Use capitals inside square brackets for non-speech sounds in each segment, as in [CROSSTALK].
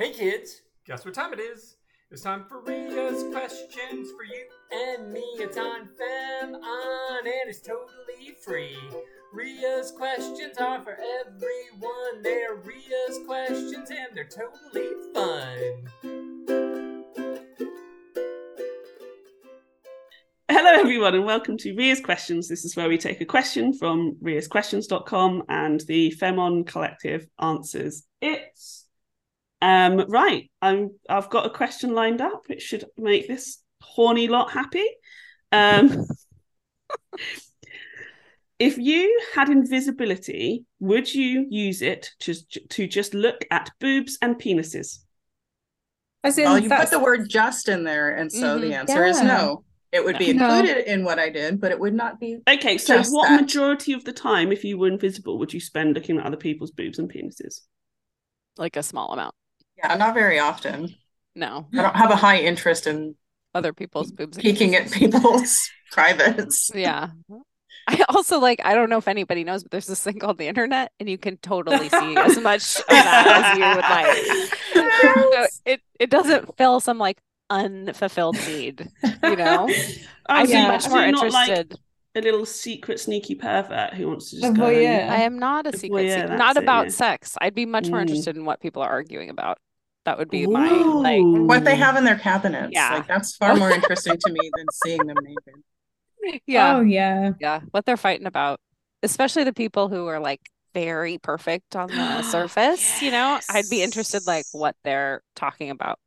Hey kids, guess what time it is? It's time for Ria's questions for you and me. It's on Fem on and it's totally free. Ria's questions are for everyone. They're Ria's questions and they're totally fun. Hello, everyone, and welcome to Ria's Questions. This is where we take a question from riasquestions.com and the Femon Collective answers it. Um, right, I'm, I've got a question lined up. It should make this horny lot happy. Um, [LAUGHS] if you had invisibility, would you use it to, to just look at boobs and penises? As in, Well, you put the word just in there, and so the Mhm. answer is no. It would be No. included in what I did, but it would not be. Okay, so Just what that. majority of the time, if you were invisible, would you spend looking at other people's boobs and penises? like a small amount. Yeah, not very often. No, I don't have a high interest in other people's boobs. peeking at people's [LAUGHS] privates. Yeah. I also like I don't know if anybody knows, but there's this thing called the internet, and you can totally see as [LAUGHS] much of that as you would like. So it it doesn't fill some like unfulfilled need, you know. [LAUGHS] I'd so be much more you're not like interested. a little secret sneaky pervert who wants to just go voyeur. and- I am not a Well, secret yeah, seeker, not it, about yeah. sex. I'd be much more Mm. interested in what people are arguing about. That would be my like What they have in their cabinets. Yeah. Like that's far more [LAUGHS] interesting to me than seeing them naked. yeah. Oh yeah. yeah what they're fighting about especially the people who are like very perfect on the [GASPS] surface you know i'd be interested like what they're talking about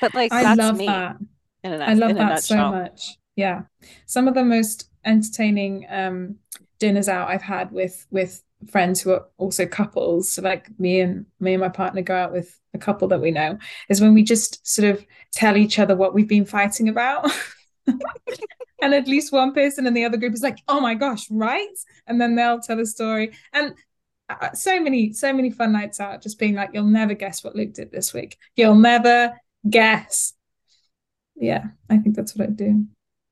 but like I that's love me that. in a, nut- I love in that so much. Yeah. Some of the most entertaining um dinners out I've had with with friends who are also couples. So like me and me and my partner go out with a couple that we know is when we just sort of tell each other what we've been fighting about. [LAUGHS] And at least one person in the other group is like, "Oh my gosh, right?" And then they'll tell a story. And uh, so many, so many fun nights out, just being like, "You'll never guess what Luke did this week. You'll never guess." Yeah, I think that's what I do.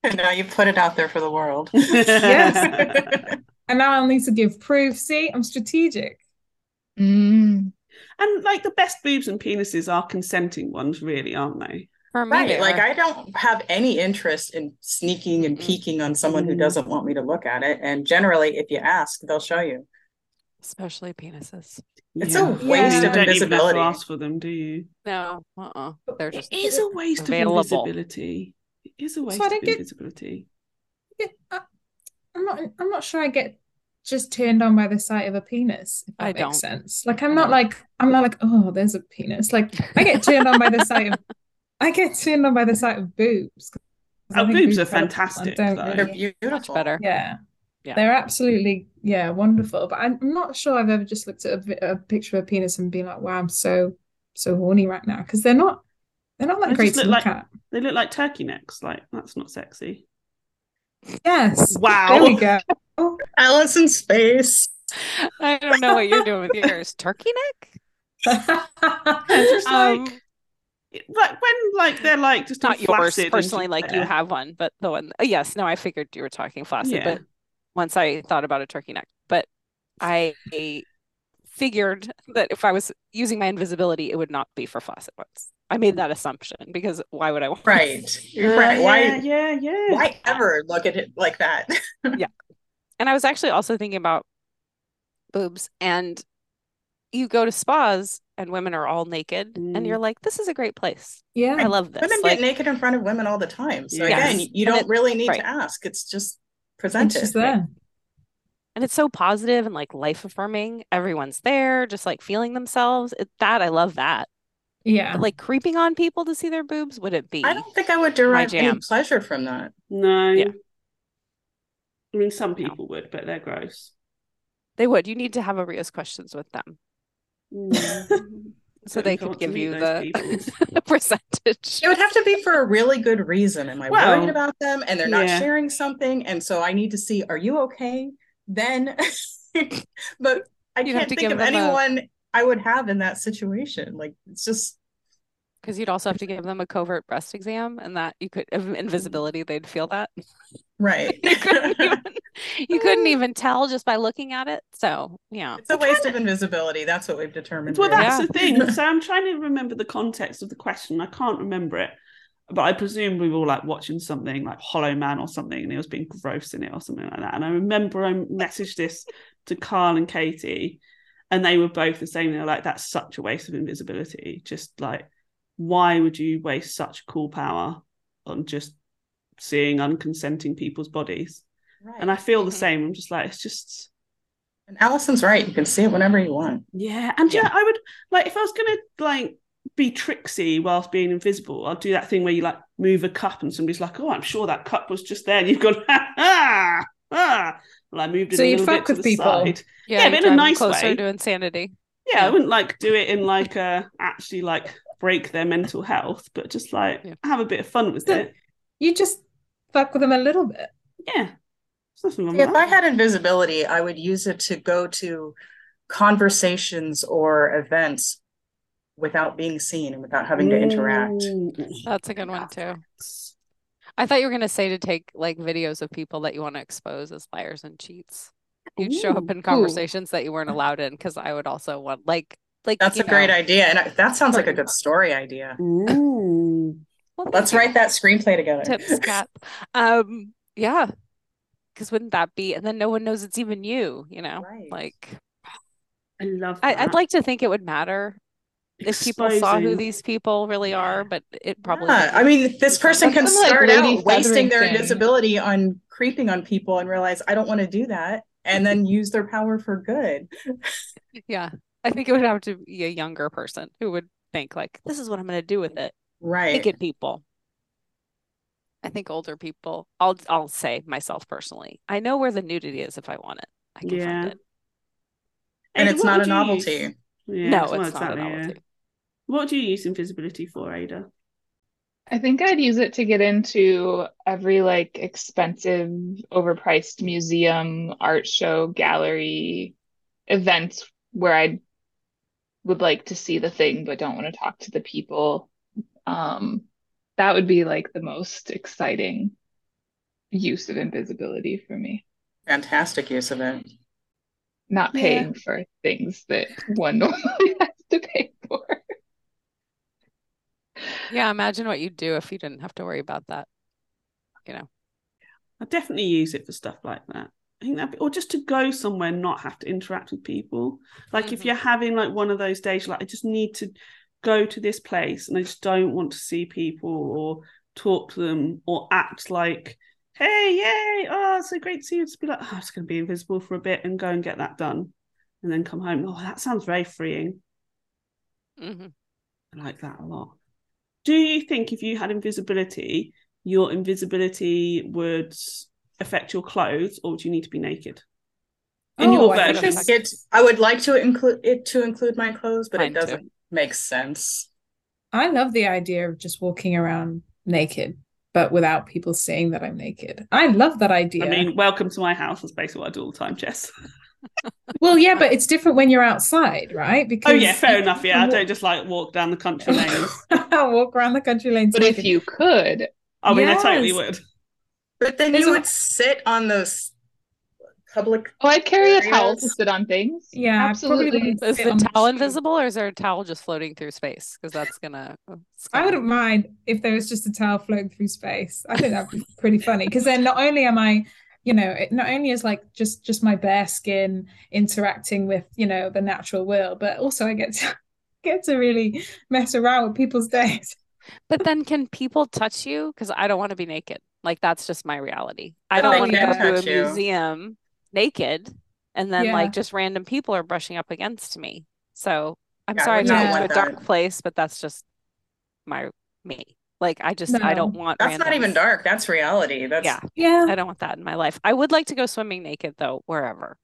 And [LAUGHS] now you put it out there for the world. [LAUGHS] Yes. And now I'll need to give proof. See, I'm strategic. Mm. And like the best boobs and penises are consenting ones, really, aren't they? for me Right. Like. I don't have any interest in sneaking and mm-hmm. peeking on someone who Mm. doesn't want me to look at it. And generally, if you ask, they'll show you. especially penises It's Yeah. a waste You of don't even to invisibility. ask for them, do you? no uh-uh they're just It is a waste available. of invisibility. It is a waste I of don't get- invisibility. Yeah, uh, I, I'm not. I'm not sure I get just turned on by the sight of a penis. If that I makes don't. sense. Like I'm not like I'm not like oh, there's a penis. Like I get turned on by the sight of. I get turned on by the sight of boobs. 'Cause I Oh, think boobs are fantastic, don't though. really- They're much beautiful. better Yeah. Yeah. They're absolutely, yeah, wonderful. But I'm not sure I've ever just looked at a, a picture of a penis and been like, wow, I'm so, so horny right now. Because they're not, they're not They that great to look look like- at. They look like turkey necks. Like that's not sexy. Yes. Wow. There we [LAUGHS] go. Allison's face. i don't know what you're doing with yours turkey neck [LAUGHS] just um like like when like they're like just not yours personally like you have one but the one oh, yes no i figured you were talking flaccid Yeah. but once i thought about a turkey neck but i figured that if i was using my invisibility it would not be for flaccid ones i made that assumption because why would i want Right. You're Uh, right. Why? Yeah, yeah, yeah. Why ever look at it like that? [LAUGHS] Yeah and i was actually also thinking about boobs and you go to spas and women are all naked Mm. and you're like this is a great place yeah i love this Women like get naked in front of women all the time. So Yes. again, you, you And don't it- really need right. to ask. It's just It's presented. just there. and it's so positive and like life affirming everyone's there just like feeling themselves it, that i love that Yeah. But like creeping on people to see their boobs, would it be? I don't think I would derive any pleasure from that. No. Yeah. I mean, some No. people would, but they're gross. They would. You need to have a Ria's questions with them Mm. [LAUGHS] so they want could give you the, [LAUGHS] percentage. It would have to be for a really good reason. Am I Well, worried about them and they're not yeah. sharing something? And so I need to see, are you okay? Then, [LAUGHS] but I You'd can't to think give of anyone I would have in that situation. Like, it's just, Because you'd also have to give them a covert breast exam, and that you could of invisibility, they'd feel that. Right. [LAUGHS] You couldn't even, you couldn't [LAUGHS] even tell just by looking at it. So yeah. It's a waste of invisibility. That's what we've determined. Well, really. that's Yeah. the thing. So I'm trying to remember the context of the question. I can't remember it, but I presume we were like watching something like Hollow Man or something, and he was being gross in it or something like that. And I remember I messaged this to Carl and Katie, and they were both the same. They were like, "That's such a waste of invisibility. Just like, why would you waste such cool power on just seeing unconsenting people's bodies?" Right. And I feel the Mhm. same. I'm just like, it's just And Allison's right. You can see it whenever you want. Yeah, and yeah. I would like if I was gonna like be tricksy whilst being invisible, I'll do that thing where you like move a cup and somebody's like, "Oh, I'm sure that cup was just there," and you've gone, [LAUGHS] "Ha ha ha!" Well, I moved it So a you'd little fuck bit to with the people. side. Yeah, Yeah, you but in a drive them nice closer way. to insanity. Yeah, I wouldn't like do it in like uh actually like break their mental health, but just like Yeah. have a bit of fun with So- it. You just fuck with them a little bit. Yeah, wrong If I had invisibility, I would use it to go to conversations or events without being seen and without having to interact. Mm. That's a good one too. I thought you were gonna say to take like videos of people that you want to expose as liars and cheats. You'd show up in conversations that you weren't allowed in because I would also want like like That's you a great idea. And I, that sounds like a good story idea. Ooh. well, Let's you. write that screenplay together. tips [LAUGHS] cat. Um yeah. Because wouldn't that be and then no one knows it's even you, you know? Right. Like I love I, that. I'd like to think it would matter if people saw who these people really are, but it probably Yeah. I mean, this person can That's some, like, start Lady out wasting their thing. invisibility on creeping on people and realize I don't want to do that, and then use their power for good. Yeah. I think it would have to be a younger person who would think like, this is what I'm gonna do with it. Right. Naked people. I think older people, I'll I'll say myself personally, I know where the nudity is if I want it. I can Yeah. find it. and Ada, it's not a novelty. Yeah, no, well, it's not a exactly, yeah. What do you use invisibility for, Ada? I think I'd use it to get into every like expensive, overpriced museum, art show, gallery event where I would like to see the thing but don't want to talk to the people. Um, that would be like the most exciting use of invisibility for me. Fantastic use of it. Not Yeah. paying for things that one [LAUGHS] normally has to pay for. Yeah, imagine what you'd do if you didn't have to worry about that. You know. I definitely use it for stuff like that. I think that, or just to go somewhere, and not have to interact with people. Like if Mhm. you're having like one of those days, like I just need to go to this place, and I just don't want to see people or talk to them or act like, hey, yay, oh, it's so great to see you. Just be like, oh, I'm just going to be invisible for a bit and go and get that done, and then come home. Oh, that sounds very freeing. Mm-hmm. I like that a lot. Do you think if you had invisibility, your invisibility would affect your clothes, or do you need to be naked? In Oh, your I think version, It. I would like to include it to include my clothes, but Mine it doesn't make sense. I love the idea of just walking around naked, but without people seeing that I'm naked. I love that idea. I mean, welcome to my house. That's basically what I do all the time, Jess. [LAUGHS] well, yeah, but it's different when you're outside, right? Oh, because Oh yeah, fair enough. can Yeah, I don't just like walk down the country [LAUGHS] lanes. [LAUGHS] walk around the country lanes. But if you could, I mean, I totally would. But then There's you a- would sit on those public. oh, I'd carry a towel to sit on things. Yeah, absolutely. Is the towel street. invisible or is there a towel just floating through space? Because that's gonna. I gonna- wouldn't mind if there was just a towel floating through space. I think that'd be [LAUGHS] pretty funny because then not only am I, you know, it not only is like just just my bare skin interacting with you know the natural world, but also I get to [LAUGHS] get to really mess around with people's [LAUGHS] days. But then can people touch you? Because I don't want to be naked. Like that's just my reality. I But don't want to go to a you. museum naked and then Yeah. like just random people are brushing up against me. So I'm Yeah, I sorry would to not go to a dark that. place, but that's just my me. Like I just I don't want That's not even dark. That's reality. That's Yeah, Yeah, I don't want that in my life. I would like to go swimming naked though, wherever.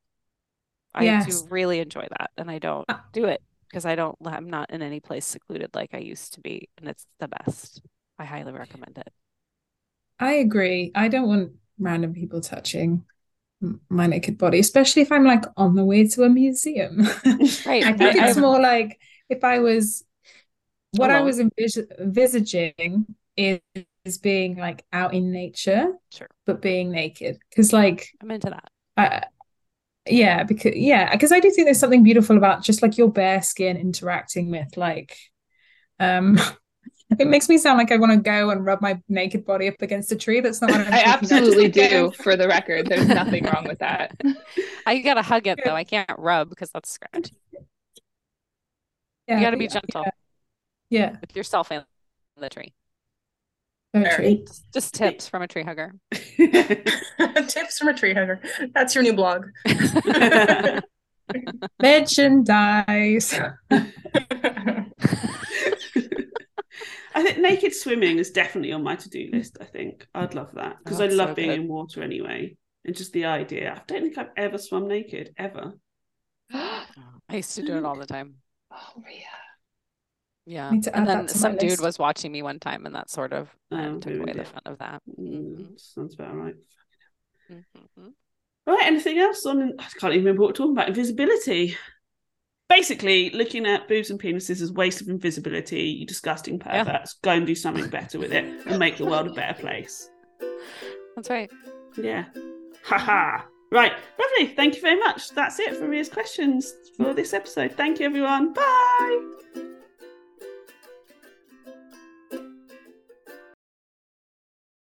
I Yes. do really enjoy that, and I don't Uh, do it because I don't. I'm not in any place secluded like I used to be, and it's the best. I highly recommend it. I agree. I don't want random people touching my naked body, especially if I'm like on the way to a museum. [LAUGHS] Right. I think I- it's I- more like if I was what I was envis- envisaging is being like out in nature, Sure. but being naked. Because like I'm into that. I yeah, because yeah, because I do think there's something beautiful about just like your bare skin interacting with like um [LAUGHS] [LAUGHS] it makes me sound like I want to go and rub my naked body up against a tree. That's not what I'm I absolutely [LAUGHS] do, for the record. There's nothing wrong with that. [LAUGHS] I gotta hug it though. I can't rub because that's scratch. Yeah, You gotta be yeah, gentle Yeah, with yourself and the tree. very Just, just tips from a tree hugger. Tips from a tree hugger. That's your new blog. Merchandise. I think naked swimming is definitely on my to-do list. I think I'd love that because I love so being good. in water anyway, and just the idea. I don't think I've ever swum naked ever. oh, [GASPS] I used to do it all the time. Ria. Yeah. Need to And then some dude list. was watching me one time and that sort of um, Oh, took away ruined the fun of that. Mm, sounds about right. Mhm. Right, anything else on? I can't even remember what we're talking about. Invisibility. Basically, looking at boobs and penises as waste of invisibility. You disgusting Yeah. perverts. Go and do something better with it and make the world a better place. That's right. Yeah. Haha. Right, lovely. Thank you very much. That's it for Ria's questions for this episode. Thank you, everyone. Bye.